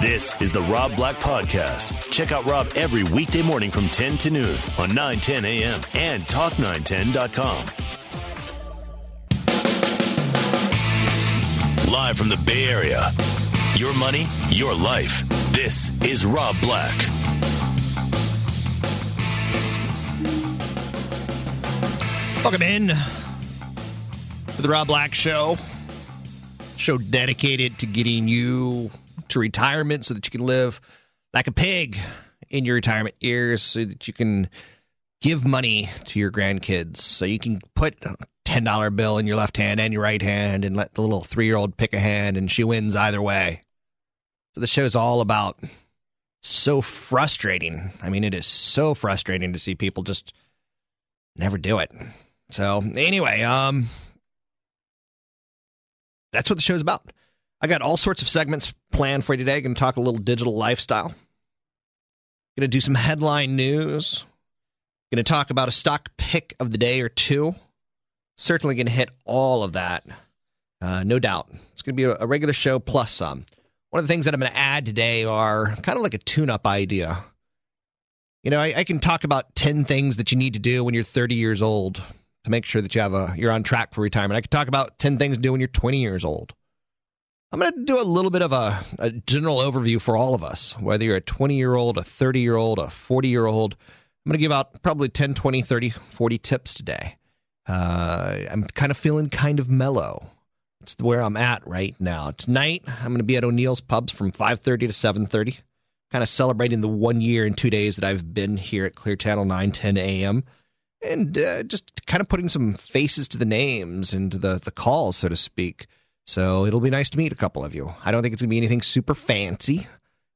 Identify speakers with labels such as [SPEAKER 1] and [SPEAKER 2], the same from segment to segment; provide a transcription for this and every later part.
[SPEAKER 1] This is the Rob Black Podcast. Check out Rob every weekday morning from 10 to noon on 910 a.m. and talk910.com. Live from the Bay Area. Your money, your life. This is Rob Black.
[SPEAKER 2] Welcome in to the Rob Black Show. Show dedicated to getting you to retirement so that you can live like a pig in your retirement years, so that you can give money to your grandkids, so you can put a ten dollar bill in your left hand and your right hand, and let the little three year old pick a hand, and she wins either way. So the show is all about so frustrating. I mean, it is so frustrating to see people just never do it. So anyway, um, that's what the show's about. I got all sorts of segments planned for you today. Going to talk a little digital lifestyle. Going to do some headline news. Going to talk about a stock pick of the day or two. Certainly going to hit all of that, uh, no doubt. It's going to be a, regular show plus some. One of the things that I'm going to add today are kind of like a tune-up idea. You know, I, I can talk about ten things that you need to do when you're 30 years old to make sure that you have a you're on track for retirement. I could talk about 10 things to do when you're 20 years old. I'm going to do a little bit of a, a, general overview for all of us, whether you're a 20 year old, a 30 year old, a 40 year old. I'm going to give out probably 10, 20, 30, 40 tips today. Uh, I'm kind of feeling kind of mellow. It's where I'm at right now. Tonight, I'm going to be at O'Neill's Pubs from 5.30 to 7.30, kind of celebrating the one year and two days that I've been here at Clear Channel 910 a.m., and uh, just kind of putting some faces to the names and to the, the calls, so to speak. So it'll be nice to meet a couple of you. I don't think it's going to be anything super fancy.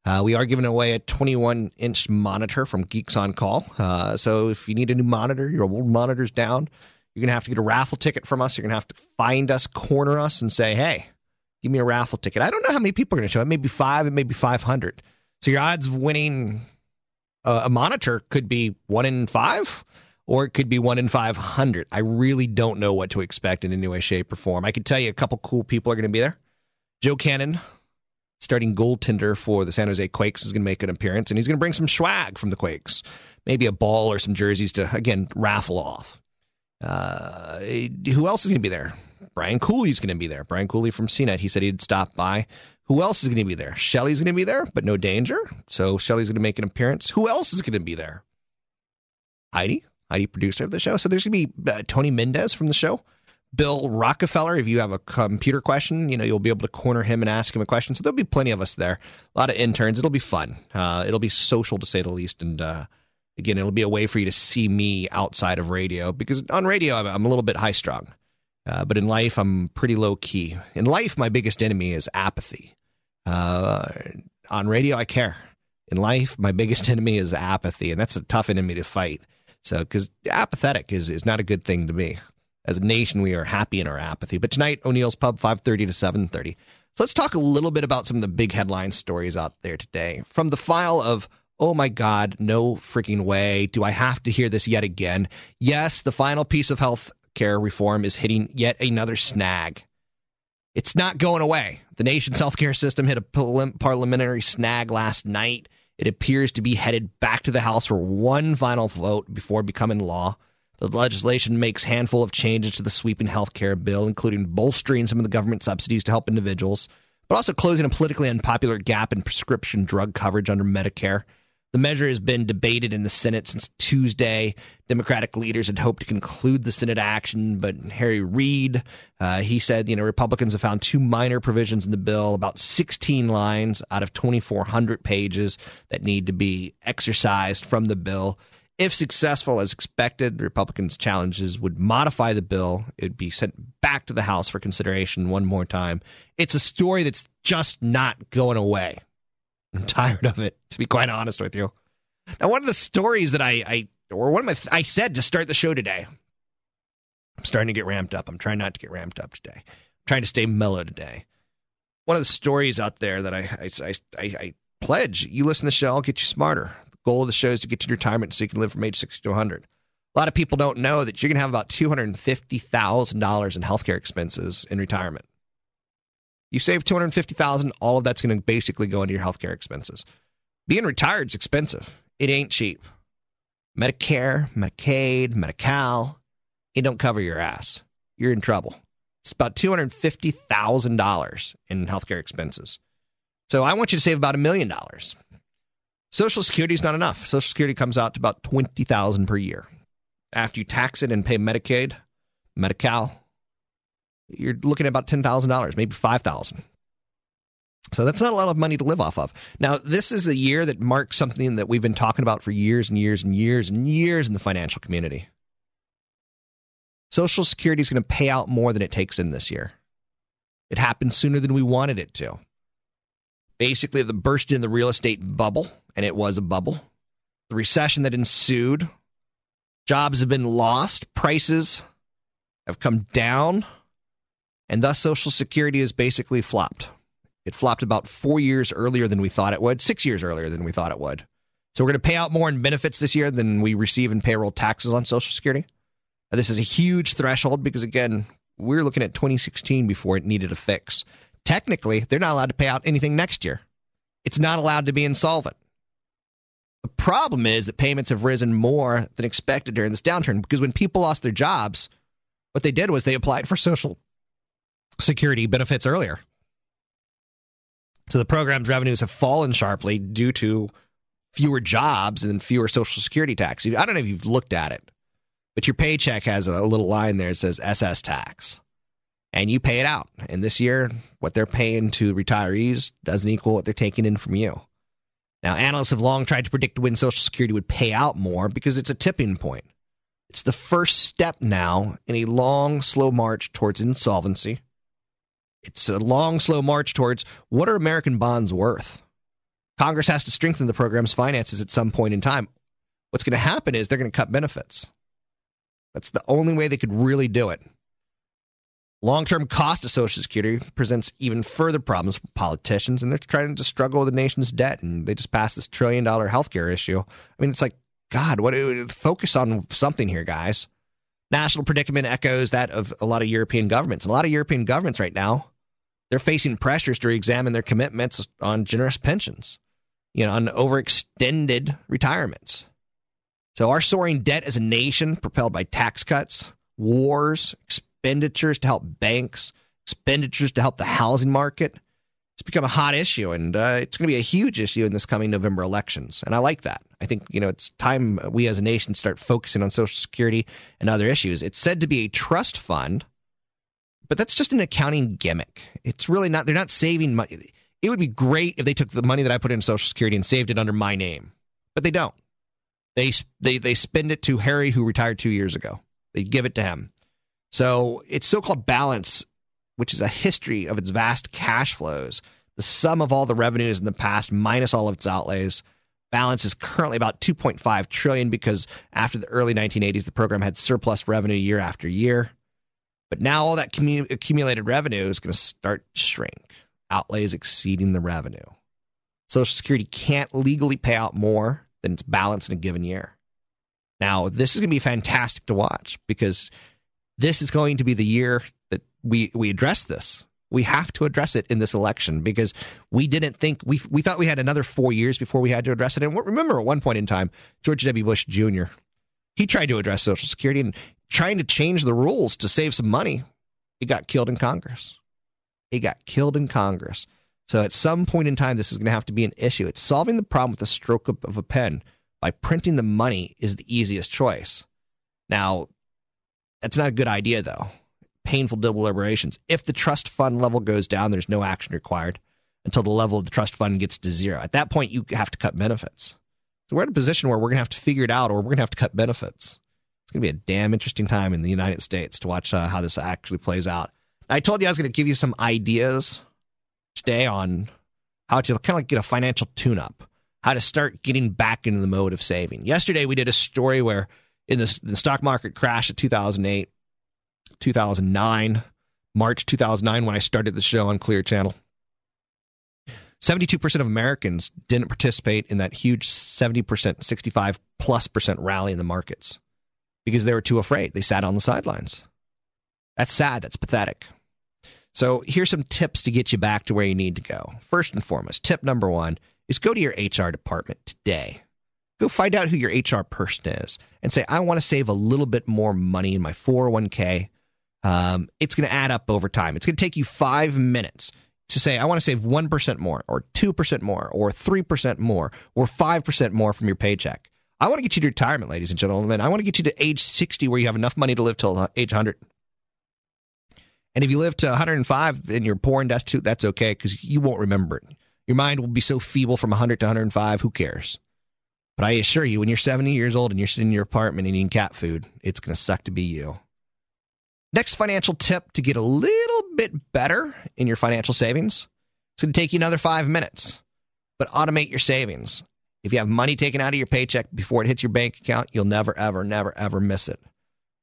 [SPEAKER 2] Uh, we are giving away a 21 inch monitor from Geeks on Call. Uh, so if you need a new monitor, your old monitor's down, you're going to have to get a raffle ticket from us. You're going to have to find us, corner us, and say, hey, give me a raffle ticket. I don't know how many people are going to show. up. Maybe five, it may be 500. So your odds of winning a, a monitor could be one in five or it could be one in 500. I really don't know what to expect in any way, shape, or form. I can tell you a couple cool people are going to be there. Joe Cannon, starting goaltender for the San Jose Quakes, is going to make an appearance, and he's going to bring some swag from the Quakes. Maybe a ball or some jerseys to, again, raffle off. Uh, who else is going to be there? Brian Cooley's going to be there. Brian Cooley from CNET. He said he'd stop by. Who else is going to be there? Shelly's going to be there, but no danger. So Shelly's going to make an appearance. Who else is going to be there? Heidi ID producer of the show. So there's going to be uh, Tony Mendez from the show. Bill Rockefeller, if you have a computer question, you know, you'll be able to corner him and ask him a question. So there'll be plenty of us there. A lot of interns. It'll be fun. Uh, it'll be social to say the least. And uh, again, it'll be a way for you to see me outside of radio because on radio, I'm, I'm a little bit high strung. Uh, but in life, I'm pretty low key. In life, my biggest enemy is apathy. Uh, on radio, I care. In life, my biggest enemy is apathy. And that's a tough enemy to fight. So, because apathetic is, is not a good thing to be. As a nation, we are happy in our apathy. But tonight, O'Neill's Pub, 5.30 to 7.30. So let's talk a little bit about some of the big headline stories out there today. From the file of, oh my God, no freaking way. Do I have to hear this yet again? Yes, the final piece of health care reform is hitting yet another snag. It's not going away. The nation's healthcare system hit a parliamentary snag last night. It appears to be headed back to the House for one final vote before becoming law. The legislation makes handful of changes to the sweeping health care bill, including bolstering some of the government subsidies to help individuals, but also closing a politically unpopular gap in prescription drug coverage under Medicare. The measure has been debated in the Senate since Tuesday. Democratic leaders had hoped to conclude the Senate action, but Harry Reid, uh, he said, you know, Republicans have found two minor provisions in the bill, about 16 lines out of 2,400 pages that need to be exercised from the bill. If successful as expected, Republicans' challenges would modify the bill. It would be sent back to the House for consideration one more time. It's a story that's just not going away. I'm tired of it, to be quite honest with you. Now, one of the stories that I, I or one of my, I said to start the show today. I'm starting to get ramped up. I'm trying not to get ramped up today. I'm trying to stay mellow today. One of the stories out there that I, I, I, I, I pledge you listen to the show, I'll get you smarter The goal of the show is to get you to retirement so you can live from age 60 to 100. A lot of people don't know that you're going to have about $250,000 in healthcare expenses in retirement. You save 250,000, all of that's going to basically go into your healthcare expenses. Being retired is expensive. It ain't cheap. Medicare, Medicaid, Medi-Cal, it don't cover your ass. You're in trouble. It's about $250,000 in healthcare expenses. So I want you to save about a million dollars. Social Security is not enough. Social Security comes out to about twenty thousand per year. After you tax it and pay Medicaid, Medi-Cal, you're looking at about ten thousand dollars, maybe five thousand. So that's not a lot of money to live off of. Now, this is a year that marks something that we've been talking about for years and years and years and years in the financial community. Social Security is going to pay out more than it takes in this year. It happened sooner than we wanted it to basically the burst in the real estate bubble, and it was a bubble. The recession that ensued, jobs have been lost, prices have come down, and thus Social Security has basically flopped. It flopped about four years earlier than we thought it would, six years earlier than we thought it would. So we're going to pay out more in benefits this year than we receive in payroll taxes on Social Security. Now, this is a huge threshold because, again, we're looking at 2016 before it needed a fix technically, they're not allowed to pay out anything next year. It's not allowed to be insolvent. The problem is that payments have risen more than expected during this downturn because when people lost their jobs, what they did was they applied for social security benefits earlier. So the program's revenues have fallen sharply due to fewer jobs and fewer social security tax. I don't know if you've looked at it, but your paycheck has a little line there that says SS tax and you pay it out. And this year, what they're paying to retirees doesn't equal what they're taking in from you. Now, analysts have long tried to predict when Social Security would pay out more because it's a tipping point. It's the first step now in a long, slow march towards insolvency. It's a long, slow march towards what are American bonds worth? Congress has to strengthen the program's finances at some point in time. What's going to happen is they're going to cut benefits. That's the only way they could really do it. Long term cost of Social Security presents even further problems for politicians, and they're trying to struggle with the nation's debt. And they just passed this trillion dollar healthcare issue. I mean, it's like, God, what focus on something here, guys. National predicament echoes that of a lot of European governments. A lot of European governments right now, they're facing pressures to examine their commitments on generous pensions, you know, on overextended retirements. So our soaring debt as a nation, propelled by tax cuts, wars, expenditures to help banks, expenditures to help the housing market. It's become a hot issue, and uh, it's going to be a huge issue in this coming November elections. And I like that. I think you know it's time we as a nation start focusing on Social Security and other issues. It's said to be a trust fund, but that's just an accounting gimmick. It's really not. They're not saving money. It would be great if they took the money that I put in Social Security and saved it under my name, but they don't. They they they spend it to Harry, who retired two years ago. They give it to him. So its so called balance, which is a history of its vast cash flows, the sum of all the revenues in the past minus all of its outlays, balance is currently about 2.5 trillion because after the early 1980s the program had surplus revenue year after year. But now all that commu- accumulated revenue is going to start to shrink, outlays exceeding the revenue. Social Security can't legally pay out more than its balance in a given year. Now, this is going to be fantastic to watch because this is going to be the year that we we address this. We have to address it in this election because we didn't think we we thought we had another four years before we had to address it. And remember, at one point in time, George W. Bush Jr. he tried to address Social Security and trying to change the rules to save some money. He got killed in Congress. He got killed in Congress. So at some point in time, this is going to have to be an issue. It's solving the problem with a stroke of, a pen by printing the money is the easiest choice. Now, that's not a good idea, though. Painful deliberations. If the trust fund level goes down, there's no action required until the level of the trust fund gets to zero. At that point, you have to cut benefits. So we're in a position where we're going to have to figure it out or we're going to have to cut benefits. It's going to be a damn interesting time in the United States to watch uh, how this actually plays out. I told you I was going to give you some ideas today on how to kind of like get a financial tune up, how to start getting back into the mode of saving. Yesterday, we did a story where in the, the stock market crash of 2008, 2009, March 2009, when I started the show on Clear Channel, 72% of Americans didn't participate in that huge 70%, 65 plus percent rally in the markets because they were too afraid. They sat on the sidelines. That's sad. That's pathetic. So here's some tips to get you back to where you need to go. First and foremost, tip number one is go to your HR department today. Go find out who your HR person is and say, I want to save a little bit more money in my 401k. Um, it's going to add up over time. It's going to take you five minutes to say, I want to save 1% more, or 2% more, or 3% more, or 5% more from your paycheck. I want to get you to retirement, ladies and gentlemen. I want to get you to age 60 where you have enough money to live till age 100. And if you live to 105 and you're poor and destitute, that's okay because you won't remember it. Your mind will be so feeble from 100 to 105, who cares? But I assure you, when you're 70 years old and you're sitting in your apartment eating cat food, it's going to suck to be you. Next financial tip to get a little bit better in your financial savings. It's going to take you another five minutes, but automate your savings. If you have money taken out of your paycheck before it hits your bank account, you'll never, ever, never, ever miss it.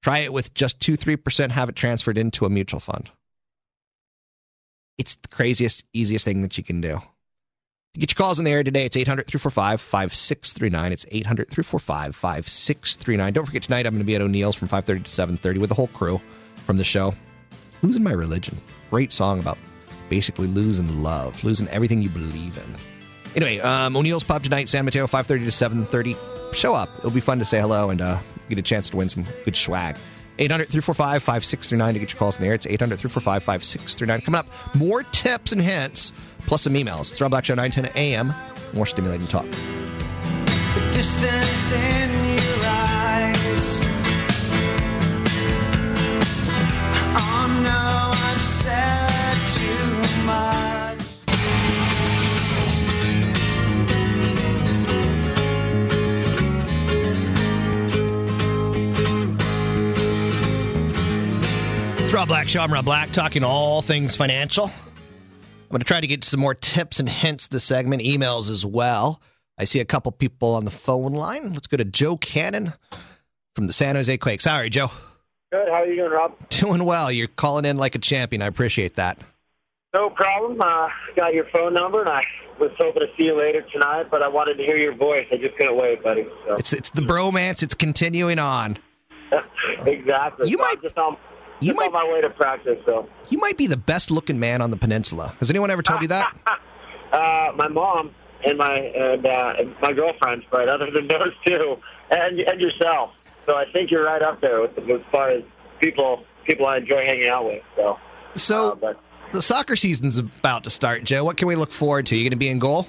[SPEAKER 2] Try it with just 2 3%, have it transferred into a mutual fund. It's the craziest, easiest thing that you can do. To get your calls in the air today, it's 800 345 5639. It's 800 345 5639. Don't forget, tonight I'm going to be at O'Neill's from 530 to 730 with the whole crew from the show. Losing My Religion. Great song about basically losing love, losing everything you believe in. Anyway, um, O'Neill's Pub tonight, San Mateo, 5.30 to 7.30. Show up. It'll be fun to say hello and uh, get a chance to win some good swag. 800 345 5639 to get your calls in the air. It's 800 345 5639. Coming up, more tips and hints, plus some emails. It's Rob Black Show, 910 a.m. More stimulating talk. It's Rob Black. I'm Rob Black, talking all things financial. I'm going to try to get some more tips and hints this segment, emails as well. I see a couple people on the phone line. Let's go to Joe Cannon from the San Jose Quakes. How are you, Joe?
[SPEAKER 3] Good. How are you doing, Rob?
[SPEAKER 2] Doing well. You're calling in like a champion. I appreciate that.
[SPEAKER 3] No problem. Uh, got your phone number, and I was hoping to see you later tonight, but I wanted to hear your voice. I just couldn't wait, buddy. So.
[SPEAKER 2] It's it's the bromance. It's continuing on.
[SPEAKER 3] exactly.
[SPEAKER 2] You so might.
[SPEAKER 3] Just on, you might, on my way to practice, so.
[SPEAKER 2] You might be the best looking man on the peninsula. Has anyone ever told you that?
[SPEAKER 3] uh, my mom and my and, uh, and my girlfriend, but other than those two, and and yourself. So I think you're right up there with, as far as people people I enjoy hanging out with. So.
[SPEAKER 2] So. Uh, but, the soccer season's about to start, Joe. What can we look forward to? You going to be in goal?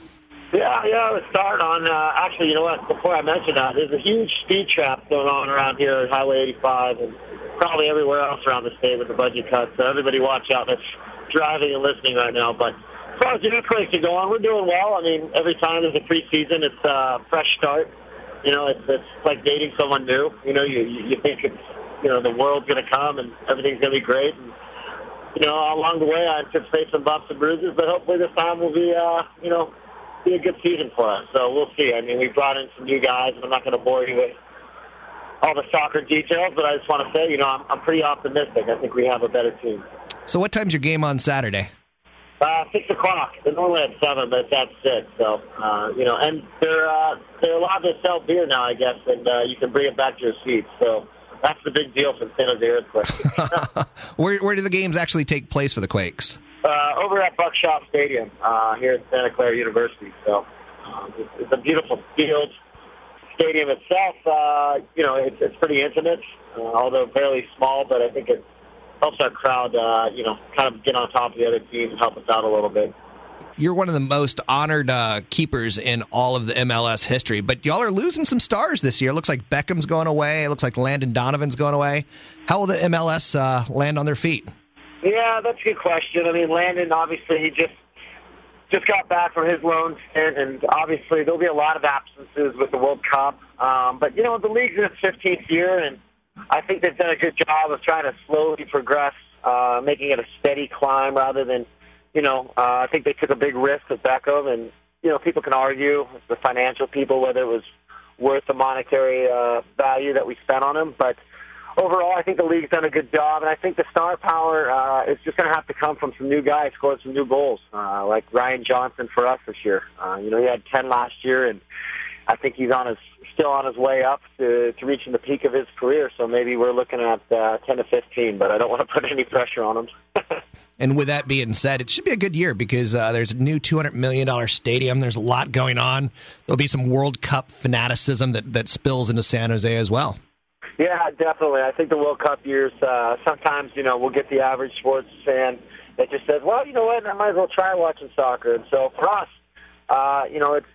[SPEAKER 3] Yeah, yeah, let's start on. Uh, actually, you know what? Before I mention that, there's a huge speed trap going on around here at Highway 85, and probably everywhere else around the state with the budget cuts. So everybody watch out that's driving and listening right now. But as far as the new place to go on, we're doing well. I mean, every time there's a preseason, it's a fresh start. You know, it's, it's like dating someone new. You know, you you think it's you know the world's going to come and everything's going to be great. And, you know, along the way, I anticipate some bumps and bruises, but hopefully this time will be, uh, you know, be a good season for us. So we'll see. I mean, we brought in some new guys, and I'm not going to bore you with all the soccer details, but I just want to say, you know, I'm, I'm pretty optimistic. I think we have a better team.
[SPEAKER 2] So, what time's your game on Saturday?
[SPEAKER 3] Uh, six o'clock. They're normally at seven, but it's at six. So, uh, you know, and they're uh, they're allowed to sell beer now, I guess, and uh, you can bring it back to your seats. So that's the big deal for the San Jose Earthquakes.
[SPEAKER 2] where where do the games actually take place for the Quakes?
[SPEAKER 3] Uh, over at Buck Shaw Stadium uh, here at Santa Clara University. So uh, it's, it's a beautiful field stadium itself, uh, you know, it's, it's pretty intimate, uh, although fairly small, but I think it helps our crowd, uh, you know, kind of get on top of the other team and help us out a little bit.
[SPEAKER 2] You're one of the most honored uh, keepers in all of the MLS history, but y'all are losing some stars this year. It looks like Beckham's going away. It looks like Landon Donovan's going away. How will the MLS uh, land on their feet?
[SPEAKER 3] Yeah, that's a good question. I mean, Landon, obviously, he just just got back from his loan stint, and obviously there'll be a lot of absences with the World Cup. Um, but you know, the league's in its 15th year, and I think they've done a good job of trying to slowly progress, uh, making it a steady climb rather than, you know, uh, I think they took a big risk with Beckham, and you know, people can argue the financial people whether it was worth the monetary uh, value that we spent on him, but overall, I think the league's done a good job, and I think the star power uh, is just going to have to come from some new guys scoring some new goals, uh, like Ryan Johnson for us this year. Uh, you know, he had 10 last year, and I think he's on his still on his way up to, to reaching the peak of his career. So maybe we're looking at uh, 10 to 15, but I don't want to put any pressure on him.
[SPEAKER 2] and with that being said, it should be a good year because uh, there's a new $200 million stadium. There's a lot going on. There'll be some World Cup fanaticism that, that spills into San Jose as well.
[SPEAKER 3] Yeah, definitely. I think the World Cup years, uh, sometimes, you know, we'll get the average sports fan that just says, well, you know what, I might as well try watching soccer. And so for us, uh, you know, it's,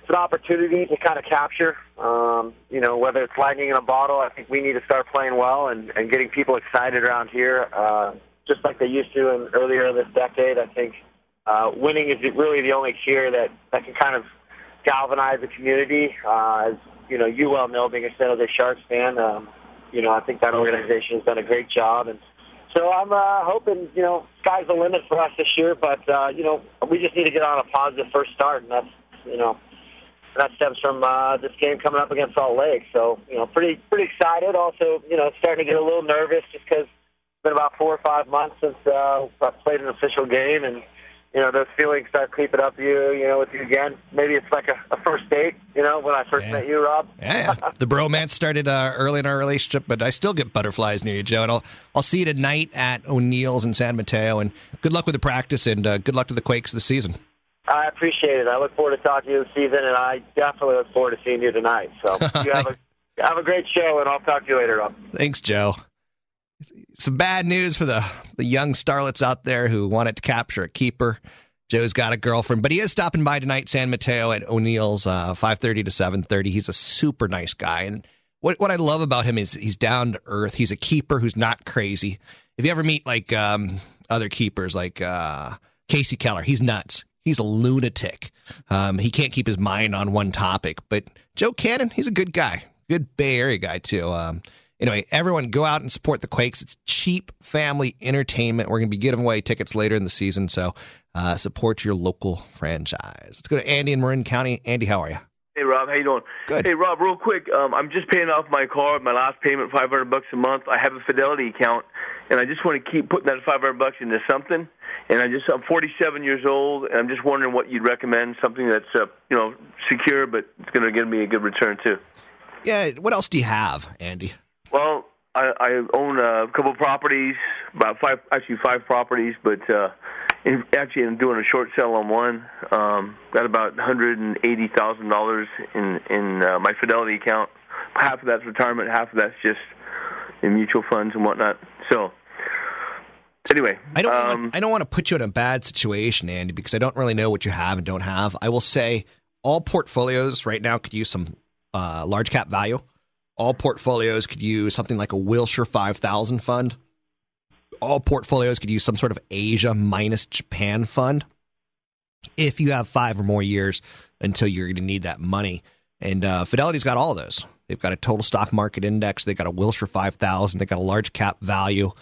[SPEAKER 3] it's an opportunity to kind of capture, um, you know, whether it's lightning in a bottle, I think we need to start playing well and, and getting people excited around here, uh, just like they used to in, earlier this decade. I think uh, winning is really the only cheer that, that can kind of galvanize the community. Uh, as you know, you well know, being a San Jose Sharks fan, um, you know, I think that organization has done a great job, and so I'm uh, hoping, you know, sky's the limit for us this year. But uh, you know, we just need to get on a positive first start, and that's, you know, that stems from uh, this game coming up against Salt Lake. So, you know, pretty pretty excited. Also, you know, starting to get a little nervous just because it's been about four or five months since uh, I played an official game, and you know, those feelings start creeping up you, you know, with you again. Maybe it's like a, a first date, you know, when I first
[SPEAKER 2] yeah.
[SPEAKER 3] met you, Rob.
[SPEAKER 2] Yeah, the bromance started uh, early in our relationship, but I still get butterflies near you, Joe. And I'll I'll see you tonight at O'Neill's in San Mateo. And good luck with the practice, and uh, good luck to the Quakes this season.
[SPEAKER 3] I appreciate it. I look forward to talking to you this season, and I definitely look forward to seeing you tonight. So you have a have a great show, and I'll talk to you later, Rob.
[SPEAKER 2] Thanks, Joe some bad news for the, the young starlets out there who wanted to capture a keeper. Joe's got a girlfriend, but he is stopping by tonight, San Mateo at O'Neill's, uh, five thirty to seven thirty. He's a super nice guy, and what what I love about him is he's down to earth. He's a keeper who's not crazy. If you ever meet like um, other keepers, like uh, Kasey Keller, he's nuts. He's a lunatic. Um, he can't keep his mind on one topic. But Joe Cannon, he's a good guy, good Bay Area guy too. Um, anyway, everyone go out and support the Quakes. It's cheap family entertainment. We're going to be giving away tickets later in the season, so uh, support your local franchise. Let's go to Andy in Marin County. Andy, how are you?
[SPEAKER 4] Hey Rob, how you doing?
[SPEAKER 2] Good.
[SPEAKER 4] Hey Rob, real quick, um, I'm just paying off my car. My last payment, five hundred bucks a month. I have a Fidelity account, and I just want to keep putting that five hundred bucks into something. And I just I'm 47 years old, and I'm just wondering what you'd recommend. Something that's uh, you know secure, but it's going to give me a good return too.
[SPEAKER 2] Yeah. What else do you have, Andy?
[SPEAKER 4] Well, I, I own a couple properties, about five, actually five properties, but uh, in, actually I'm doing a short sale on one. Um, got about hundred and eighty thousand dollars in in uh, my Fidelity account. Half of that's retirement, half of that's just in mutual funds and whatnot. So. Anyway,
[SPEAKER 2] I don't.
[SPEAKER 4] um,
[SPEAKER 2] want, I don't want to put you in a bad situation, Andy, because I don't really know what you have and don't have. I will say all portfolios right now could use some uh, large cap value. All portfolios could use something like a Wilshire 5000 fund. All portfolios could use some sort of Asia minus Japan fund. If you have five or more years until you're going to need that money. And uh, Fidelity's got all those. They've got a total stock market index. They've got a Wilshire 5000. They've got a large cap value.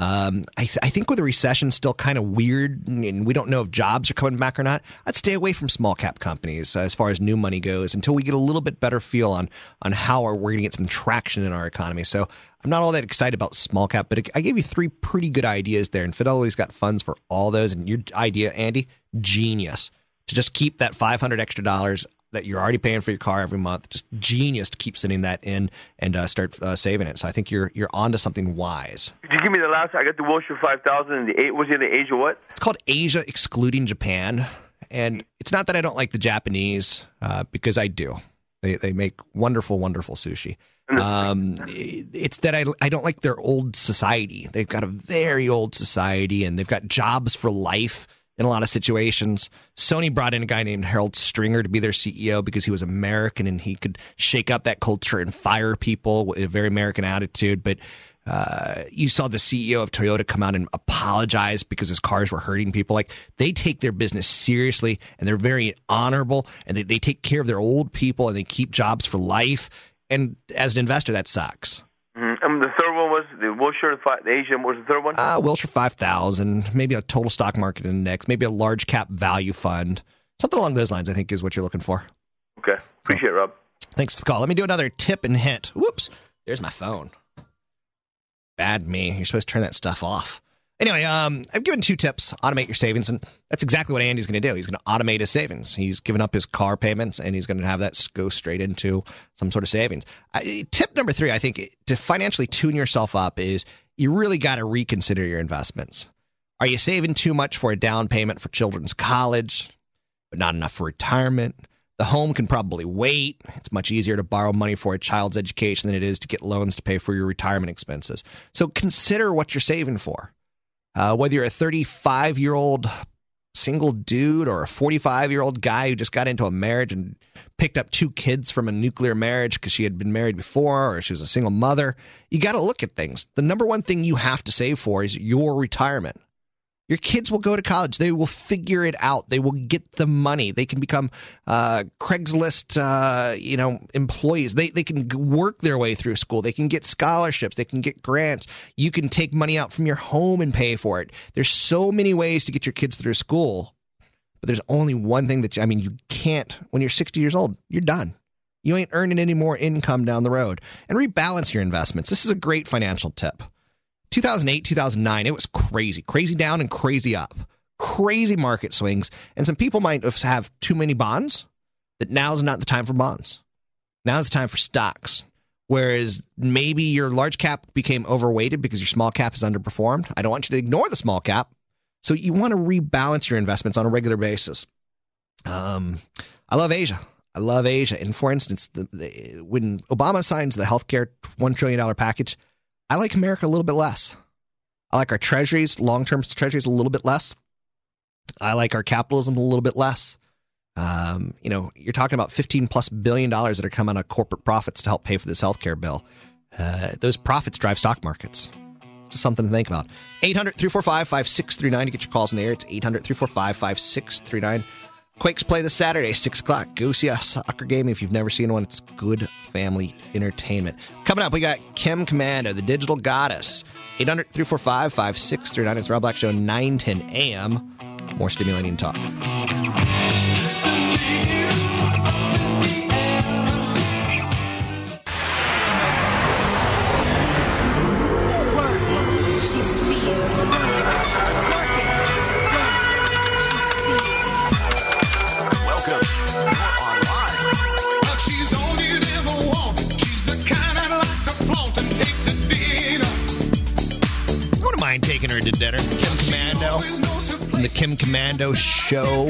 [SPEAKER 2] Um, I, th- I, think with the recession still kind of weird, and we don't know if jobs are coming back or not. I'd stay away from small cap companies uh, as far as new money goes until we get a little bit better feel on on how we're going to get some traction in our economy. So I'm not all that excited about small cap, but I gave you three pretty good ideas there, and Fidelity's got funds for all those. And your idea, Andy, genius to just keep that 500 extra dollars that you're already paying for your car every month. Just genius to keep sending that in and uh, start uh, saving it. So I think you're you're onto something wise.
[SPEAKER 4] Did you give me the last? I got the Wilshire five thousand and the eight. Was it the Asia what?
[SPEAKER 2] It's called Asia excluding Japan, and it's not that I don't like the Japanese uh, because I do. They they make wonderful wonderful sushi. Um, it's that I I don't like their old society. They've got a very old society, and they've got jobs for life in a lot of situations. Sony brought in a guy named Harold Stringer to be their CEO because he was American and he could shake up that culture and fire people with a very American attitude. But Uh, you saw the CEO of Toyota come out and apologize because his cars were hurting people. Like they take their business seriously and they're very honorable and they, they take care of their old people and they keep jobs for life. And as an investor, that sucks.
[SPEAKER 4] Mm-hmm. Um, the third the Wilshire, the Asian. What was the third one?
[SPEAKER 2] Uh, Wilshire 5000, maybe a total stock market index, maybe a large cap value fund. Something along those lines, I think, is what you're looking for.
[SPEAKER 4] Okay. Appreciate so, it, Rob.
[SPEAKER 2] Thanks for the call. Let me do another tip and hint. Whoops. There's my phone. Bad me. You're supposed to turn that stuff off. Anyway, um, I've given two tips. Automate your savings, and that's exactly what Andy's going to do. He's going to automate his savings. He's given up his car payments, and he's going to have that go straight into some sort of savings. I, tip number three, I think, to financially tune yourself up is you really got to reconsider your investments. Are you saving too much for a down payment for children's college, but not enough for retirement? The home can probably wait. It's much easier to borrow money for a child's education than it is to get loans to pay for your retirement expenses. So consider what you're saving for. Uh, whether you're a 35 year old single dude or a 45 year old guy who just got into a marriage and picked up two kids from a nuclear marriage because she had been married before or she was a single mother, you got to look at things. The number one thing you have to save for is your retirement. Your kids will go to college. They will figure it out. They will get the money. They can become uh, Craigslist, uh, you know, employees. They they can work their way through school. They can get scholarships. They can get grants. You can take money out from your home and pay for it. There's so many ways to get your kids through school, but there's only one thing that you, I mean, you can't. When you're 60 years old, you're done. You ain't earning any more income down the road. And rebalance your investments. This is a great financial tip. 2008, 2009, it was crazy, crazy down and crazy up, crazy market swings. And some people might have too many bonds, that now's not the time for bonds. Now's the time for stocks. Whereas maybe your large cap became overweighted because your small cap is underperformed. I don't want you to ignore the small cap. So you want to rebalance your investments on a regular basis. Um, I love Asia. I love Asia. And for instance, the, the, when Obama signs the healthcare $1 trillion package, I like America a little bit less. I like our treasuries, long term treasuries, a little bit less. I like our capitalism a little bit less. Um, you know, you're talking about 15 plus billion dollars that are coming out of corporate profits to help pay for this healthcare bill. Uh, those profits drive stock markets. Just something to think about. 800 345 5639 to get your calls in the air. It's 800 345 5639. Quakes play this Saturday, 6 o'clock. Go see a soccer game if you've never seen one. It's good family entertainment. Coming up, we got Kim Komando, the digital goddess. 800 345 5639. It's Rob Black Show, 9 10 a.m. More stimulating talk. From the Kim Komando Show.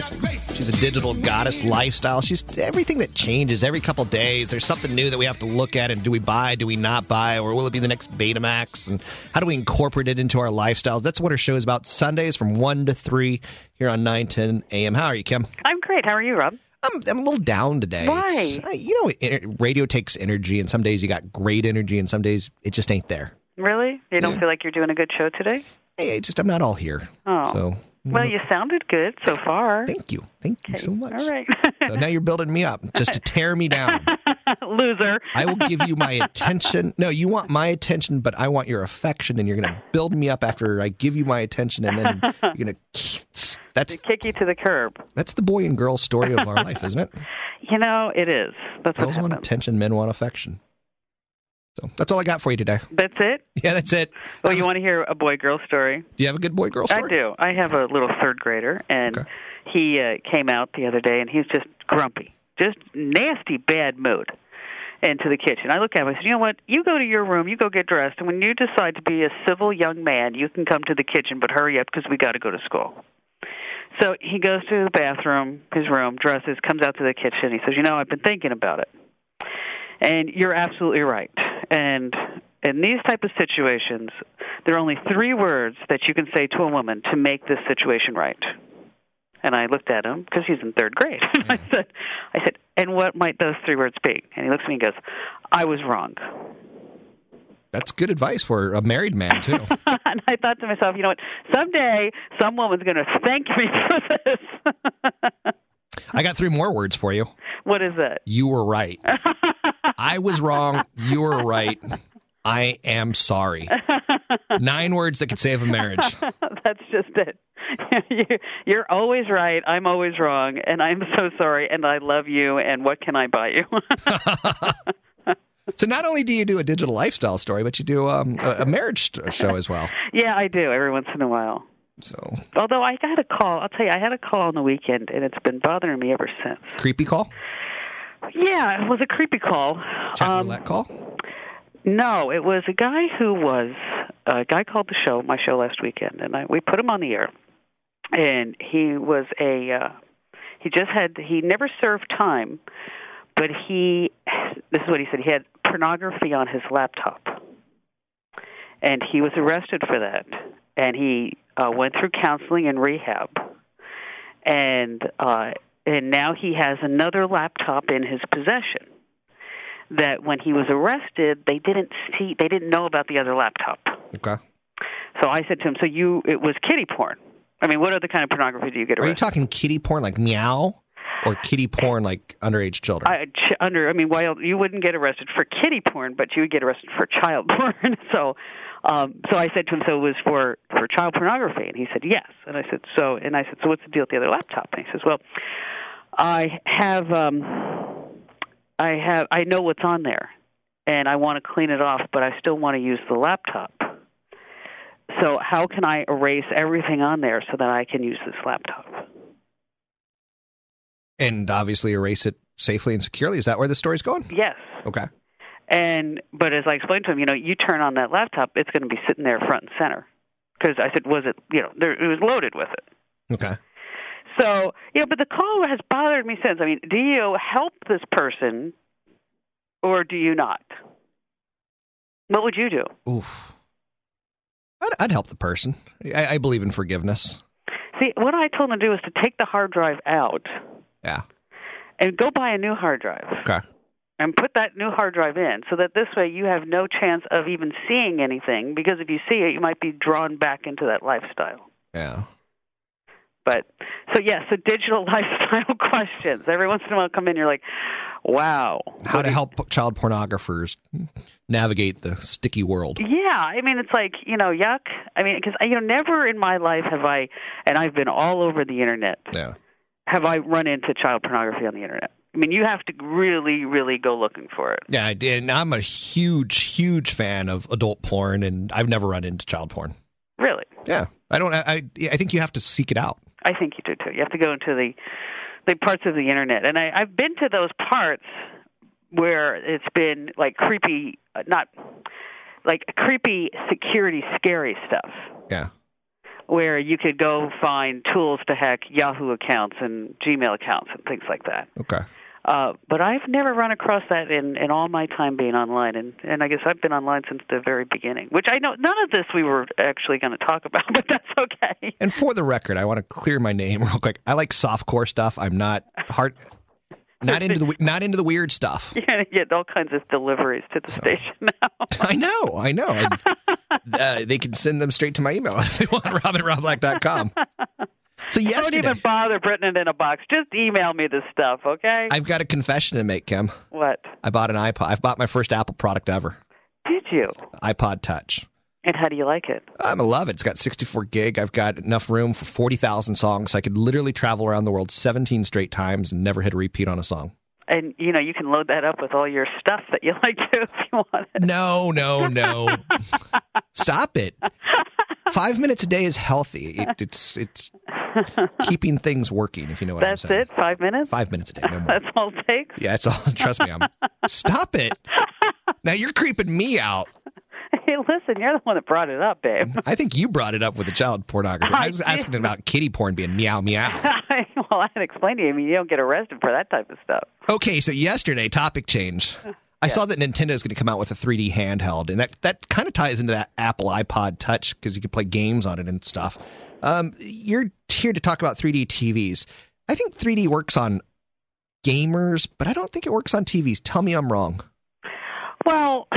[SPEAKER 2] She's a digital goddess lifestyle. She's everything that changes every couple days. There's something new that we have to look at and do we buy, do we not buy, or will it be the next Betamax? And how do we incorporate it into our lifestyles? That's what her show is about. Sundays from 1 to 3 here on 910 a.m. How are you, Kim?
[SPEAKER 5] I'm great. How are you, Rob?
[SPEAKER 2] I'm, I'm a little down today.
[SPEAKER 5] Why?
[SPEAKER 2] Uh, you know, radio takes energy, and some days you got great energy, and some days it just ain't there.
[SPEAKER 5] Really? You don't yeah. feel like you're doing a good show today?
[SPEAKER 2] Hey, just I'm not all here.
[SPEAKER 5] Oh.
[SPEAKER 2] So
[SPEAKER 5] well, you sounded good so far.
[SPEAKER 2] Thank you. Thank you so much.
[SPEAKER 5] All right.
[SPEAKER 2] so now you're building me up just to tear me down.
[SPEAKER 5] Loser.
[SPEAKER 2] I will give you my attention. No, you want my attention, but I want your affection, and you're going to build me up after I give you my attention, and then you're going to. That's
[SPEAKER 5] kick you to the curb.
[SPEAKER 2] That's the boy and girl story of our life, isn't it?
[SPEAKER 5] You know, it is. That's
[SPEAKER 2] Girls want attention, men want affection. So that's all I got for you today.
[SPEAKER 5] That's it?
[SPEAKER 2] Yeah, that's it.
[SPEAKER 5] Well, you want to hear a boy girl story?
[SPEAKER 2] Do you have a good boy girl story?
[SPEAKER 5] I do. I have a little third grader, and okay. he uh, came out the other day, and he's just grumpy, just nasty, bad mood into the kitchen. I look at him. And I said, "You know what? You go to your room. You go get dressed, and when you decide to be a civil young man, you can come to the kitchen. But hurry up because we got to go to school." So he goes to the bathroom, his room, dresses, comes out to the kitchen. He says, "You know, I've been thinking about it." And you're absolutely right. And in these type of situations, there are only three words that you can say to a woman to make this situation right. And I looked at him because he's in third grade. I said, "I said, and what might those three words be?" And he looks at me and goes, "I was wrong."
[SPEAKER 2] That's good advice for a married man too.
[SPEAKER 5] and I thought to myself, you know what? Someday some woman's going to thank me for this.
[SPEAKER 2] I got three more words for you.
[SPEAKER 5] What is it?
[SPEAKER 2] You were right. I was wrong. You were right. I am sorry. Nine words that could save a marriage.
[SPEAKER 5] That's just it. You're always right. I'm always wrong, and I'm so sorry. And I love you. And what can I buy you?
[SPEAKER 2] so not only do you do a digital lifestyle story, but you do um, a, a marriage show as well.
[SPEAKER 5] Yeah, I do every once in a while.
[SPEAKER 2] So,
[SPEAKER 5] although I got a call, I'll tell you, I had a call on the weekend, and it's been bothering me ever since.
[SPEAKER 2] Creepy call?
[SPEAKER 5] Yeah, it was a creepy call.
[SPEAKER 2] Chat um, roulette call?
[SPEAKER 5] No, it was a guy who was a guy called the show, my show last weekend, and I, we put him on the air. And he was a uh, he just had he never served time, but he this is what he said he had pornography on his laptop, and he was arrested for that, and he uh, went through counseling and rehab, and uh, and now he has another laptop in his possession that when he was arrested, they didn't see, they didn't know about the other laptop.
[SPEAKER 2] Okay.
[SPEAKER 5] So I said to him, "So you, it was kitty porn. I mean, what other kind of pornography do you get arrested?
[SPEAKER 2] Are you talking kitty porn like meow, or kitty porn like underage children?
[SPEAKER 5] I, ch- under, I mean, well, you wouldn't get arrested for kitty porn, but you would get arrested for child porn. so, um, so I said to him, "So it was for for child pornography?" And he said, "Yes." And I said, "So," and I said, "So what's the deal with the other laptop?" And he says, "Well, I have." um I have I know what's on there and I want to clean it off, but I still want to use the laptop. So how can I erase everything on there so that I can use this laptop?
[SPEAKER 2] And obviously erase it safely and securely. Is that where the story's going?
[SPEAKER 5] Yes.
[SPEAKER 2] Okay.
[SPEAKER 5] And but as I explained to him, you know, you turn on that laptop, it's going to be sitting there front and center. Because I said, was it, you know, there, it was loaded with it.
[SPEAKER 2] Okay.
[SPEAKER 5] So, you know, but the call has bothered me since. I mean, do you help this person or do you not? What would you do?
[SPEAKER 2] Oof. I'd, I'd help the person. I, I believe in forgiveness.
[SPEAKER 5] See, what I told him to do is to take the hard drive out.
[SPEAKER 2] Yeah.
[SPEAKER 5] And go buy a new hard drive.
[SPEAKER 2] Okay.
[SPEAKER 5] And put that new hard drive in so that this way you have no chance of even seeing anything because if you see it, you might be drawn back into that lifestyle.
[SPEAKER 2] Yeah.
[SPEAKER 5] But so yeah, so digital lifestyle questions. Every once in a while, come in, you're like, wow.
[SPEAKER 2] How to help child pornographers navigate the sticky world?
[SPEAKER 5] Yeah, I mean, it's like you know, yuck. I mean, because you know, never in my life have I, and I've been all over the internet.
[SPEAKER 2] Yeah.
[SPEAKER 5] Have I run into child pornography on the internet? I mean, you have to really, really go looking for it.
[SPEAKER 2] Yeah, I did. And I'm a huge, huge fan of adult porn, and I've never run into child porn.
[SPEAKER 5] Really?
[SPEAKER 2] Yeah, I don't. I I think you have to seek it out.
[SPEAKER 5] I think you do too. You have to go into the the parts of the internet, and I, I've been to those parts where it's been like creepy, uh, not like creepy security, scary stuff.
[SPEAKER 2] Yeah.
[SPEAKER 5] Where you could go find tools to hack Yahoo accounts and Gmail accounts and things like that.
[SPEAKER 2] Okay.
[SPEAKER 5] Uh, but I've never run across that in, in all my time being online, and, and I guess I've been online since the very beginning. Which I know none of this we were actually going to talk about, but that's okay.
[SPEAKER 2] And for the record, I want to clear my name real quick. I like softcore stuff. I'm not hard, not into the not into the weird stuff.
[SPEAKER 5] You're going to get all kinds of deliveries to the so, station now.
[SPEAKER 2] I know, I know. I, uh, they can send them straight to my email if they want. Rob at robblack.com. So yesterday,
[SPEAKER 5] don't even bother putting it in a box. Just email me this stuff, okay?
[SPEAKER 2] I've got a confession to make, Kim.
[SPEAKER 5] What?
[SPEAKER 2] I bought an iPod. I've bought my first Apple product ever.
[SPEAKER 5] Did you?
[SPEAKER 2] iPod Touch.
[SPEAKER 5] And how do you like it?
[SPEAKER 2] I love it. It's got 64 gig. I've got enough room for 40,000 songs. I could literally travel around the world 17 straight times and never hit a repeat on a song.
[SPEAKER 5] And you know you can load that up with all your stuff that you like to if you want. It.
[SPEAKER 2] No, no, no. Stop it. Five minutes a day is healthy. It, it's it's keeping things working. If you know what
[SPEAKER 5] That's
[SPEAKER 2] I'm saying.
[SPEAKER 5] That's it. Five minutes.
[SPEAKER 2] Five minutes a day. No more.
[SPEAKER 5] That's all it takes.
[SPEAKER 2] Yeah, it's all. Trust me. I'm. Stop it. Now you're creeping me out.
[SPEAKER 5] Hey, listen, you're the one that brought it up, babe.
[SPEAKER 2] I think you brought it up with the child pornography. I, I was asking about kitty porn being meow meow.
[SPEAKER 5] well, I had explained to you. I mean, you don't get arrested for that type of stuff.
[SPEAKER 2] Okay, so yesterday, topic change. I saw that Nintendo is going to come out with a 3D handheld, and that that kind of ties into that Apple iPod Touch because you can play games on it and stuff. Um, you're here to talk about 3D TVs. I think 3D works on gamers, but I don't think it works on TVs. Tell me I'm wrong.
[SPEAKER 5] Well,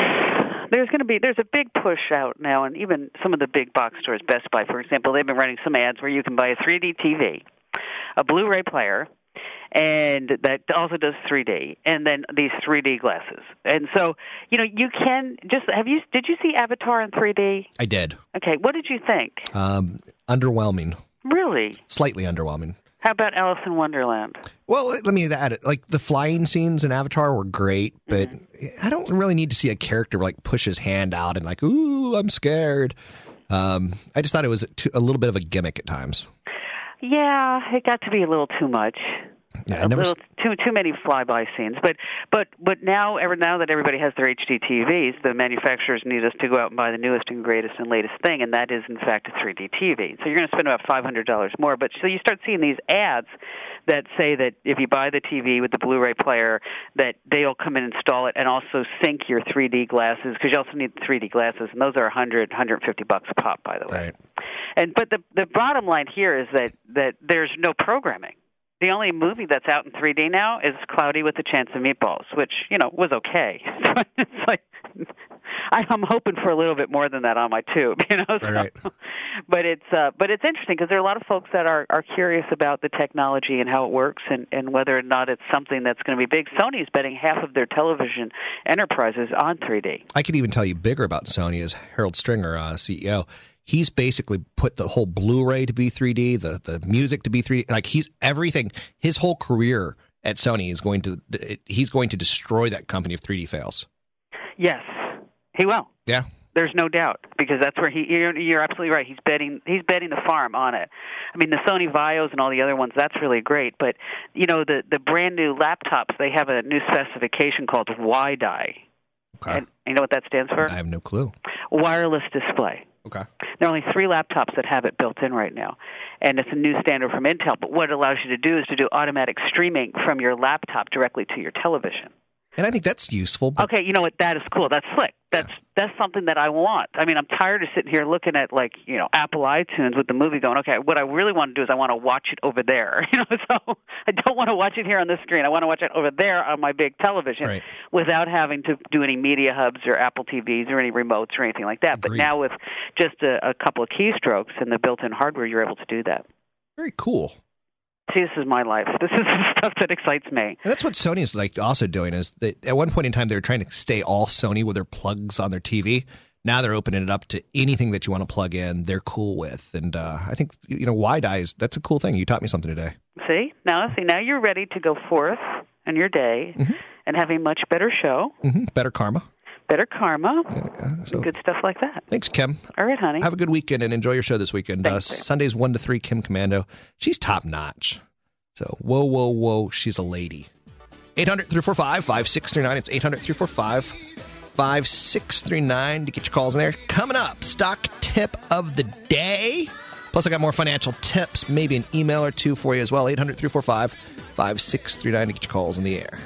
[SPEAKER 5] there's going to be there's a big push out now, and even some of the big box stores, Best Buy, for example, they've been running some ads where you can buy a 3D TV, a Blu-ray player, and that also does 3D, and then these 3D glasses. And so, you know, you can just have you did you see Avatar in 3D?
[SPEAKER 2] I did.
[SPEAKER 5] Okay, what did you think?
[SPEAKER 2] Um, underwhelming.
[SPEAKER 5] Really?
[SPEAKER 2] Slightly underwhelming.
[SPEAKER 5] How about Alice in Wonderland?
[SPEAKER 2] Well, let me add it. Like the flying scenes in Avatar were great, but mm-hmm. I don't really need to see a character like push his hand out and like, "Ooh, I'm scared." Um, I just thought it was a little bit of a gimmick at times.
[SPEAKER 5] Yeah, it got to be a little too much.
[SPEAKER 2] Yeah,
[SPEAKER 5] a little too too many flyby scenes. But but but now ever now that everybody has their HD TVs, the manufacturers need us to go out and buy the newest and greatest and latest thing, and that is in fact a 3D TV. So you're going to spend about five hundred dollars more. But so you start seeing these ads that say that if you buy the TV with the Blu-ray player, that they'll come and install it and also sync your 3D glasses because you also need 3D glasses, and those are 100 150 bucks a pop, by the way.
[SPEAKER 2] Right.
[SPEAKER 5] And but the the bottom line here is that that there's no programming the only movie that's out in 3D now is Cloudy with a Chance of Meatballs, which you know was okay. it's like I, I'm hoping for a little bit more than that on my tube, you know.
[SPEAKER 2] So, right.
[SPEAKER 5] But it's uh, but it's interesting because there are a lot of folks that are are curious about the technology and how it works and and whether or not it's something that's going to be big. Sony's betting half of their television enterprises on 3D.
[SPEAKER 2] I could even tell you bigger about Sony as Harold Stringer, uh, CEO he's basically put the whole Blu-ray to be 3D, the the music to be 3D. Like he's everything. His whole career at Sony is going to he's going to destroy that company if 3D fails.
[SPEAKER 5] Yes, he will.
[SPEAKER 2] Yeah.
[SPEAKER 5] There's no doubt because that's where he. You're, you're absolutely right. He's betting. He's betting the farm on it. I mean, the Sony Vaios and all the other ones. That's really great. But you know, the the brand new laptops. They have a new specification called WiDi.
[SPEAKER 2] Okay.
[SPEAKER 5] And you know what that stands for?
[SPEAKER 2] I have no clue.
[SPEAKER 5] Wireless display.
[SPEAKER 2] Okay.
[SPEAKER 5] There are only three laptops that have it built in right now, and it's a new standard from Intel. But what it allows you to do is to do automatic streaming from your laptop directly to your television.
[SPEAKER 2] And I think that's useful.
[SPEAKER 5] But... Okay, you know what? That is cool. That's slick. That's yeah. that's something that I want. I mean, I'm tired of sitting here looking at like you know Apple iTunes with the movie going. Okay, what I really want to do is I want to watch it over there. You know, so I don't want to watch it here on the screen. I want to watch it over there on my big television
[SPEAKER 2] right.
[SPEAKER 5] without having to do any media hubs or Apple TVs or any remotes or anything like that.
[SPEAKER 2] Agreed.
[SPEAKER 5] But now with just a, a couple of keystrokes and the built-in hardware, you're able to do that.
[SPEAKER 2] Very cool.
[SPEAKER 5] See, this is my life. This is the stuff that excites me.
[SPEAKER 2] And that's what Sony is like also doing is that at one point in time they were trying to stay all Sony with their plugs on their TV. Now they're opening it up to anything that you want to plug in. They're cool with, and uh, I think you know WiDi is that's a cool thing. You taught me something today.
[SPEAKER 5] See now, see now you're ready to go forth in your day
[SPEAKER 2] mm-hmm.
[SPEAKER 5] and have a much better show.
[SPEAKER 2] Mm-hmm. Better karma.
[SPEAKER 5] Better karma.
[SPEAKER 2] Yeah, so,
[SPEAKER 5] good stuff like that.
[SPEAKER 2] Thanks, Kim.
[SPEAKER 5] All right, honey.
[SPEAKER 2] Have a good weekend and enjoy your show this weekend.
[SPEAKER 5] Uh,
[SPEAKER 2] Sundays one to three. Kim Komando. She's top notch. So, whoa, whoa, whoa, she's a lady. 800 345 5639. It's 800 345 5639 to get your calls in there. Coming up, stock tip of the day. Plus, I got more financial tips, maybe an email or two for you as well. 800 345 5639 to get your calls in the air.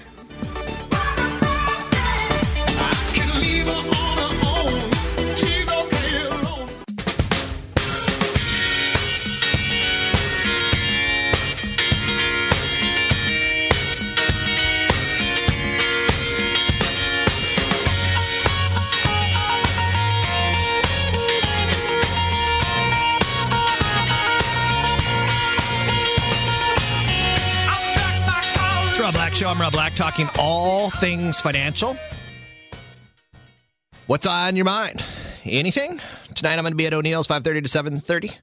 [SPEAKER 2] I'm Rob Black, talking all things financial. What's on your mind? Anything? Tonight I'm going to be at O'Neill's 5:30 to 7:30.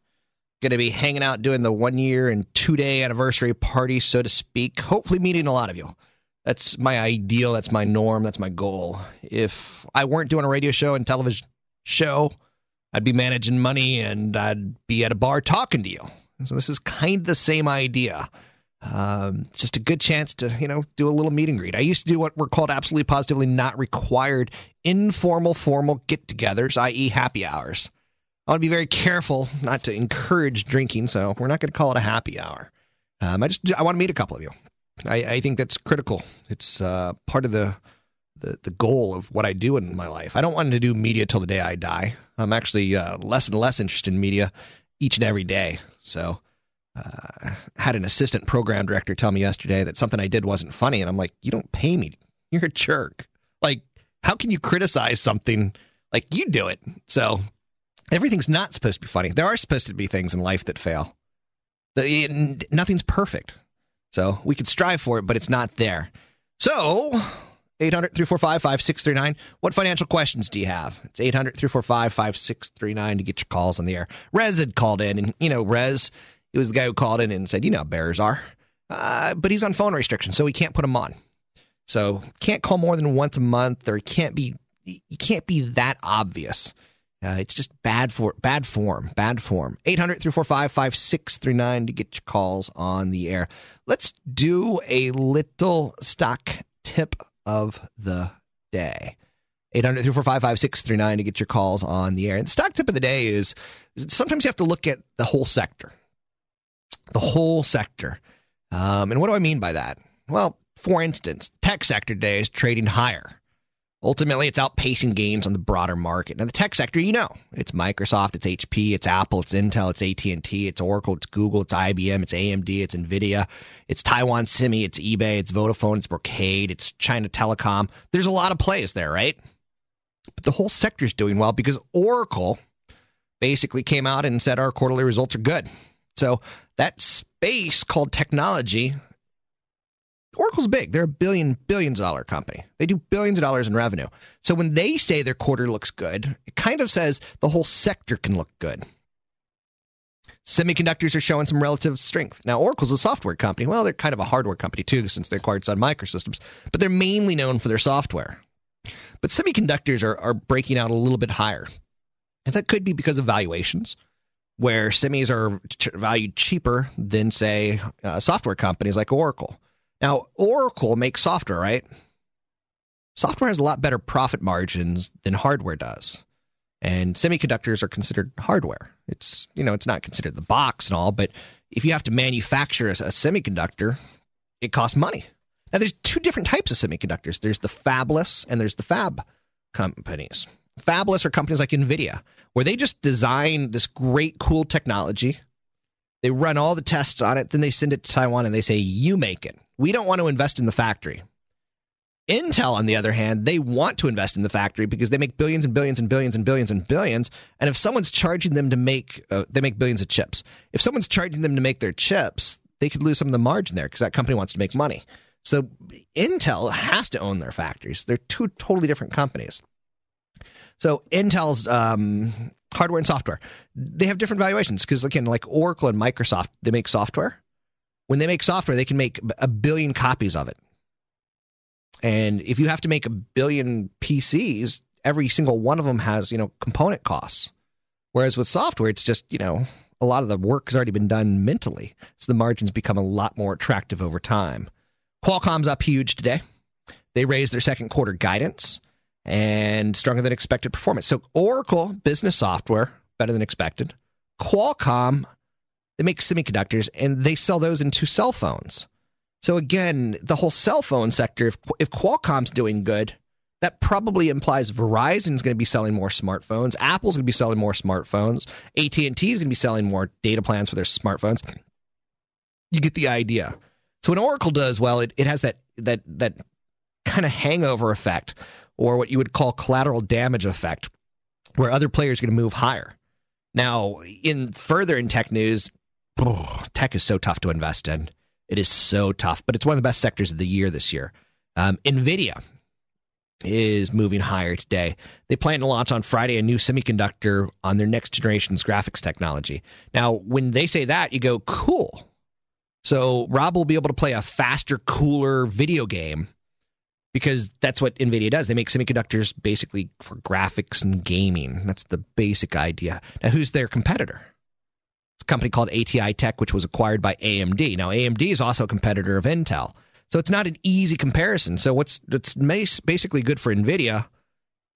[SPEAKER 2] Going to be hanging out doing the one year and two day anniversary party, so to speak. Hopefully, meeting a lot of you. That's my ideal. That's my norm. That's my goal. If I weren't doing a radio show and television show, I'd be managing money and I'd be at a bar talking to you. So this is kind of the same idea. Um, just a good chance to you know do a little meet and greet. I used to do what were called absolutely positively not required informal formal get-togethers, i.e., happy hours. I want to be very careful not to encourage drinking, so we're not going to call it a happy hour. Um, I just I want to meet a couple of you. I, I think that's critical. It's uh, part of the, the the goal of what I do in my life. I don't want to do media till the day I die. I'm actually uh, less and less interested in media each and every day. So uh, had an assistant program director tell me yesterday that something I did wasn't funny, and I'm like, you don't pay me. You're a jerk. Like, how can you criticize something Like you do it. So everything's not supposed to be funny. There are supposed to be things in life that fail. Nothing's perfect. So we could strive for it, but it's not there. So 800 345 5639. What financial questions do you have? It's 800 345 5639 to get your calls on the air. Rez had called in, and, you know, Rez, he was the guy who called in and said, you know how bears are. Uh, but he's on phone restriction, so he can't put him on. So can't call more than once a month, or can't be you can't be that obvious. Uh, it's just bad for bad form, bad form. 800 345 5639 to get your calls on the air. Let's do a little stock tip of the day. 800 345 5639 to get your calls on the air. And the stock tip of the day is sometimes you have to look at the whole sector. The whole sector. Um, and what do I mean by that? Well, for instance, tech sector today is trading higher. Ultimately, it's outpacing gains on the broader market. Now, the tech sector, you know, it's Microsoft, it's HP, it's Apple, it's Intel, it's AT&T, it's Oracle, it's Google, it's IBM, it's AMD, it's Nvidia, it's Taiwan Semi, it's eBay, it's Vodafone, it's Brocade, it's China Telecom. There's a lot of plays there, right? But the whole sector is doing well because Oracle basically came out and said our quarterly results are good. So that space called technology Oracle's big. They're a billion, billions dollar company. They do billions of dollars in revenue. So when they say their quarter looks good, it kind of says the whole sector can look good. Semiconductors are showing some relative strength. Now, Oracle's a software company. Well, they're kind of a hardware company too, since they acquired Sun Microsystems, but they're mainly known for their software. But semiconductors are, are breaking out a little bit higher. And that could be because of valuations, where semis are ch- valued cheaper than, say, uh, software companies like Oracle. Now, Oracle makes software, right? Software has a lot better profit margins than hardware does. And semiconductors are considered hardware. It's, you know, it's not considered the box and all, but if you have to manufacture a, a semiconductor, it costs money. Now, there's two different types of semiconductors. There's the fabless and there's the fab companies. Fabless are companies like NVIDIA, where they just design this great, cool technology. They run all the tests on it, then they send it to Taiwan and they say, you make it. We don't want to invest in the factory. Intel, on the other hand, they want to invest in the factory because they make billions and billions and billions and billions and billions. And if someone's charging them to make, uh, they make billions of chips. If someone's charging them to make their chips, they could lose some of the margin there because that company wants to make money. So Intel has to own their factories. They're two totally different companies. So Intel's um, hardware and software, they have different valuations because again, like Oracle and Microsoft, they make software when they make software, they can make a billion copies of it. And if you have to make a billion PCs, every single one of them has, you know, component costs. Whereas with software, it's just, you know, a lot of the work has already been done mentally. So the margins become a lot more attractive over time. Qualcomm's up huge today. They raised their second quarter guidance and stronger than expected performance. So Oracle business software, better than expected. Qualcomm they make semiconductors and they sell those into cell phones. So again, the whole cell phone sector, if, if Qualcomm's doing good, that probably implies Verizon's going to be selling more smartphones. Apple's going to be selling more smartphones. AT&T is going to be selling more data plans for their smartphones. You get the idea. So when Oracle does well, it, it has that that that kind of hangover effect, or what you would call collateral damage effect, where other players are going to move higher. Now, in further in tech news, oh, tech is so tough to invest in. It is so tough, but it's one of the best sectors of the year this year. Um, Nvidia is moving higher today. They plan to launch on Friday a new semiconductor on their next generation's graphics technology. Now, when they say that, you go, cool. So Rob will be able to play a faster, cooler video game because that's what NVIDIA does. They make semiconductors basically for graphics and gaming. That's the basic idea. Now, who's their competitor? It's a company called ATI Tech, which was acquired by AMD. Now, AMD is also a competitor of Intel. So it's not an easy comparison. So what's what's basically good for NVIDIA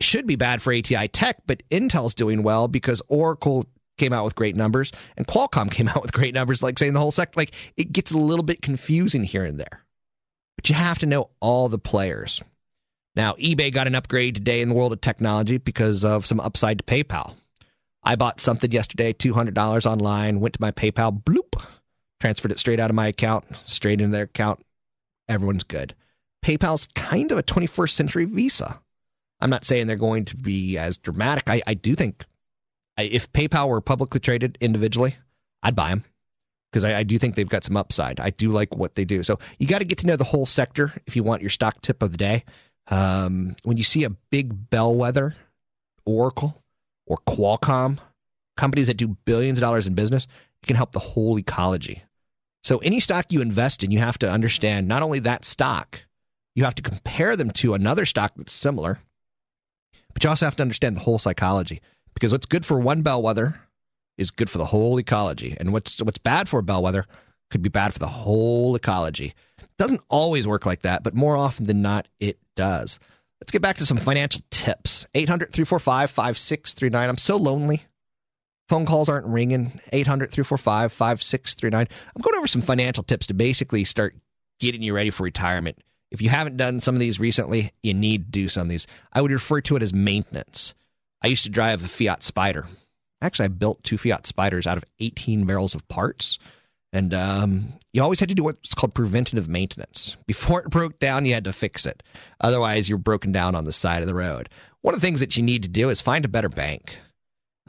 [SPEAKER 2] should be bad for ATI Tech, but Intel's doing well because Oracle came out with great numbers and Qualcomm came out with great numbers, like saying the whole sector. Like it gets a little bit confusing here and there. But you have to know all the players. Now, eBay got an upgrade today in the world of technology because of some upside to PayPal. I bought something yesterday, $200 online, went to my PayPal, bloop, transferred it straight out of my account, straight into their account. Everyone's good. PayPal's kind of a 21st century Visa. I'm not saying they're going to be as dramatic. I, I do think if PayPal were publicly traded individually, I'd buy them because I, I, do think they've got some upside. I do like what they do. So you got to get to know the whole sector if you want your stock tip of the day. Um, when you see a big bellwether, Oracle or Qualcomm, companies that do billions of dollars in business, it can help the whole ecology. So any stock you invest in, you have to understand not only that stock, you have to compare them to another stock that's similar, but you also have to understand the whole psychology. Because what's good for one bellwether is good for the whole ecology. And what's what's bad for bellwether could be bad for the whole ecology. Doesn't always work like that, but more often than not, it does. Let's get back to some financial tips. 800 345 5639. I'm so lonely. Phone calls aren't ringing. 800 345 5639. I'm going over some financial tips to basically start getting you ready for retirement. If you haven't done some of these recently, you need to do some of these. I would refer to it as maintenance. I used to drive a Fiat Spider. Actually, I built two Fiat Spiders out of 18 barrels of parts. And um, you always had to do what's called preventative maintenance. Before it broke down, you had to fix it. Otherwise, you're broken down on the side of the road. One of the things that you need to do is find a better bank.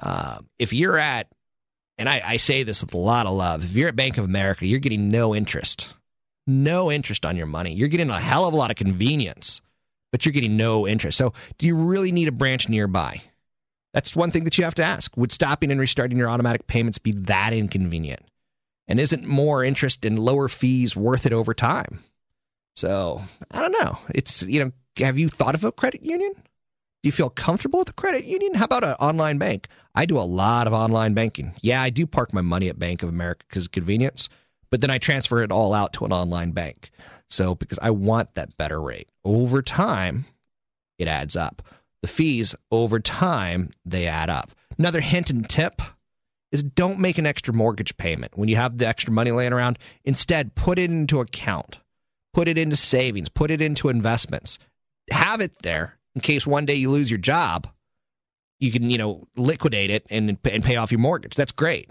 [SPEAKER 2] Uh, if you're at, and I, I say this with a lot of love, if you're at Bank of America, you're getting no interest no interest on your money. You're getting a hell of a lot of convenience, but you're getting no interest. So, do you really need a branch nearby? That's one thing that you have to ask. Would stopping and restarting your automatic payments be that inconvenient? And isn't more interest and lower fees worth it over time? So, I don't know. It's, you know, have you thought of a credit union? Do you feel comfortable with a credit union? How about an online bank? I do a lot of online banking. Yeah, I do park my money at Bank of America because of convenience, but then I transfer it all out to an online bank. So because I want that better rate. Over time, it adds up. The fees over time, they add up. Another hint and tip is don't make an extra mortgage payment when you have the extra money laying around. Instead, put it into account, put it into savings, put it into investments. Have it there in case one day you lose your job. You can, you know, liquidate it and, and pay off your mortgage. That's great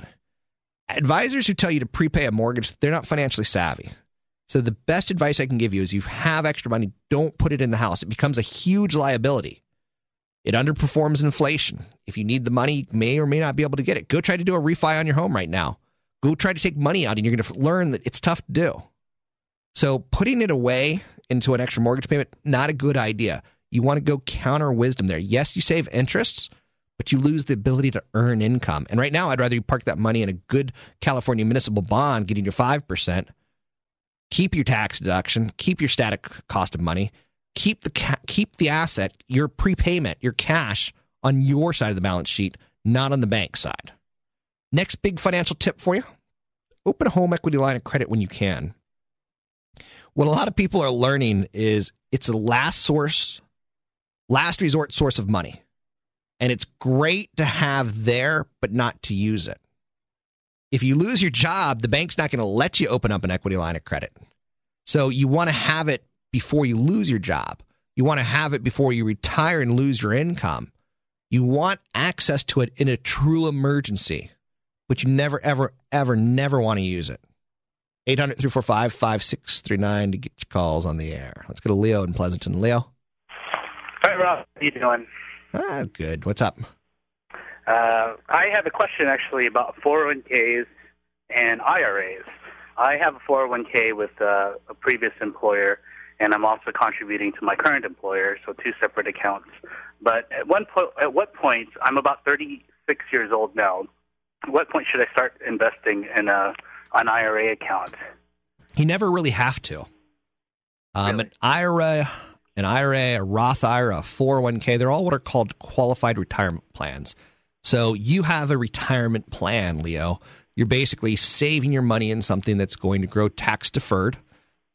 [SPEAKER 2] advisors who tell you to prepay a mortgage, they're not financially savvy. So the best advice I can give you is you have extra money, don't put it in the house. It becomes a huge liability. It underperforms inflation. If you need the money, you may or may not be able to get it. Go try to do a refi on your home right now. Go try to take money out and you're going to learn that it's tough to do. So putting it away into an extra mortgage payment, not a good idea. You want to go counter wisdom there. Yes, you save interests, but you lose the ability to earn income. And right now, I'd rather you park that money in a good California municipal bond, getting your 5%, keep your tax deduction, keep your static cost of money, keep the, ca- keep the asset, your prepayment, your cash on your side of the balance sheet, not on the bank side. Next big financial tip for you open a home equity line of credit when you can. What a lot of people are learning is it's a last source, last resort source of money and it's great to have there, but not to use it. If you lose your job, the bank's not going to let you open up an equity line of credit. So you want to have it before you lose your job. You want to have it before you retire and lose your income. You want access to it in a true emergency, but you never, ever, ever, never want to use it. 800 345 5639 to get your calls on the air. Let's go to Leo in Pleasanton. Leo.
[SPEAKER 6] Hi, Rob. How you doing?
[SPEAKER 2] Ah, good. What's up?
[SPEAKER 6] Uh, I have a question actually about 401ks and IRAs. I have a 401k with uh, a previous employer, and I'm also contributing to my current employer, so two separate accounts. But at one po- at what point? I'm about 36 years old now. At what point should I start investing in a an IRA account?
[SPEAKER 2] You never really have to. Um, really? An IRA an IRA, a Roth IRA, a 401k, they're all what are called qualified retirement plans. So you have a retirement plan, Leo. You're basically saving your money in something that's going to grow tax deferred.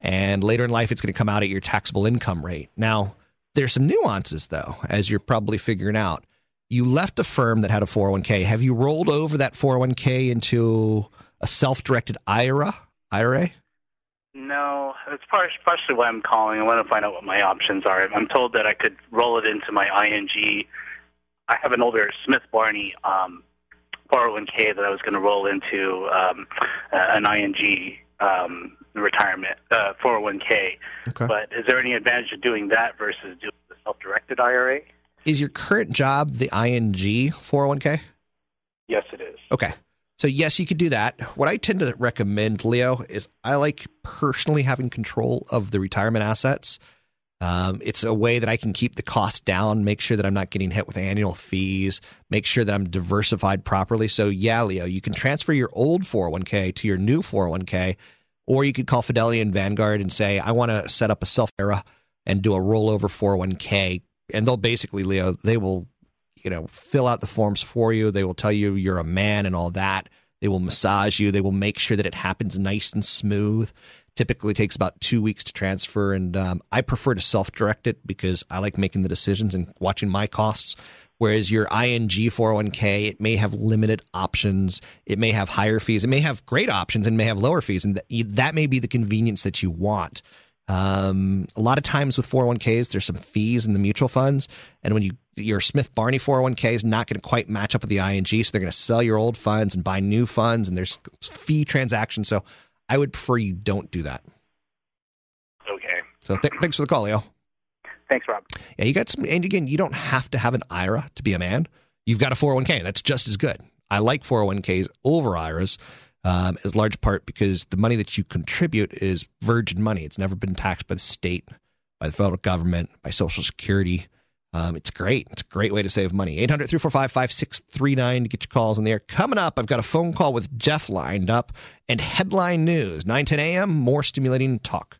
[SPEAKER 2] And later in life, it's going to come out at your taxable income rate. Now, there's some nuances, though, as you're probably figuring out. You left a firm that had a 401k. Have you rolled over that 401k into a self directed IRA? IRA?
[SPEAKER 6] No, it's partially why I'm calling. I want to find out what my options are. I'm told that I could roll it into my ING. I have an older Smith Barney um, 401k that I was going to roll into um, an ING um, retirement uh, 401k. Okay. But is there any advantage of doing that versus doing the self-directed IRA.
[SPEAKER 2] Is your current job the ING 401k?
[SPEAKER 6] Yes, it is.
[SPEAKER 2] Okay. So yes, you could do that. What I tend to recommend, Leo, is I like personally having control of the retirement assets. Um, it's a way that I can keep the cost down, make sure that I'm not getting hit with annual fees, make sure that I'm diversified properly. So yeah, Leo, you can transfer your old 401k to your new 401k, or you could call Fidelity and Vanguard and say, I want to set up a self IRA and do a rollover 401k. And they'll basically, Leo, they will you know, fill out the forms for you. They will tell you you're a man and all that. They will massage you. They will make sure that it happens nice and smooth. Typically takes about two weeks to transfer, and um, I prefer to self-direct it because I like making the decisions and watching my costs. Whereas your ING 401k, it may have limited options. It may have higher fees. It may have great options and may have lower fees, and that may be the convenience that you want. Um, a lot of times with 401ks, there's some fees in the mutual funds, and when you your Smith Barney 401k is not going to quite match up with the ING, so they're going to sell your old funds and buy new funds, and there's fee transactions. So I would prefer you don't do that.
[SPEAKER 6] Okay.
[SPEAKER 2] So th- thanks for the call, Leo.
[SPEAKER 6] Thanks, Rob.
[SPEAKER 2] Yeah, you got some, and again, you don't have to have an IRA to be a man. You've got a 401k. That's just as good. I like 401ks over IRAs um, as large part because the money that you contribute is virgin money. It's never been taxed by the state, by the federal government, by Social Security. Um, it's great. It's a great way to save money. 800 345 5639 to get your calls in the air. Coming up, I've got a phone call with Jeff lined up and headline news. 9 10 a.m., more stimulating talk.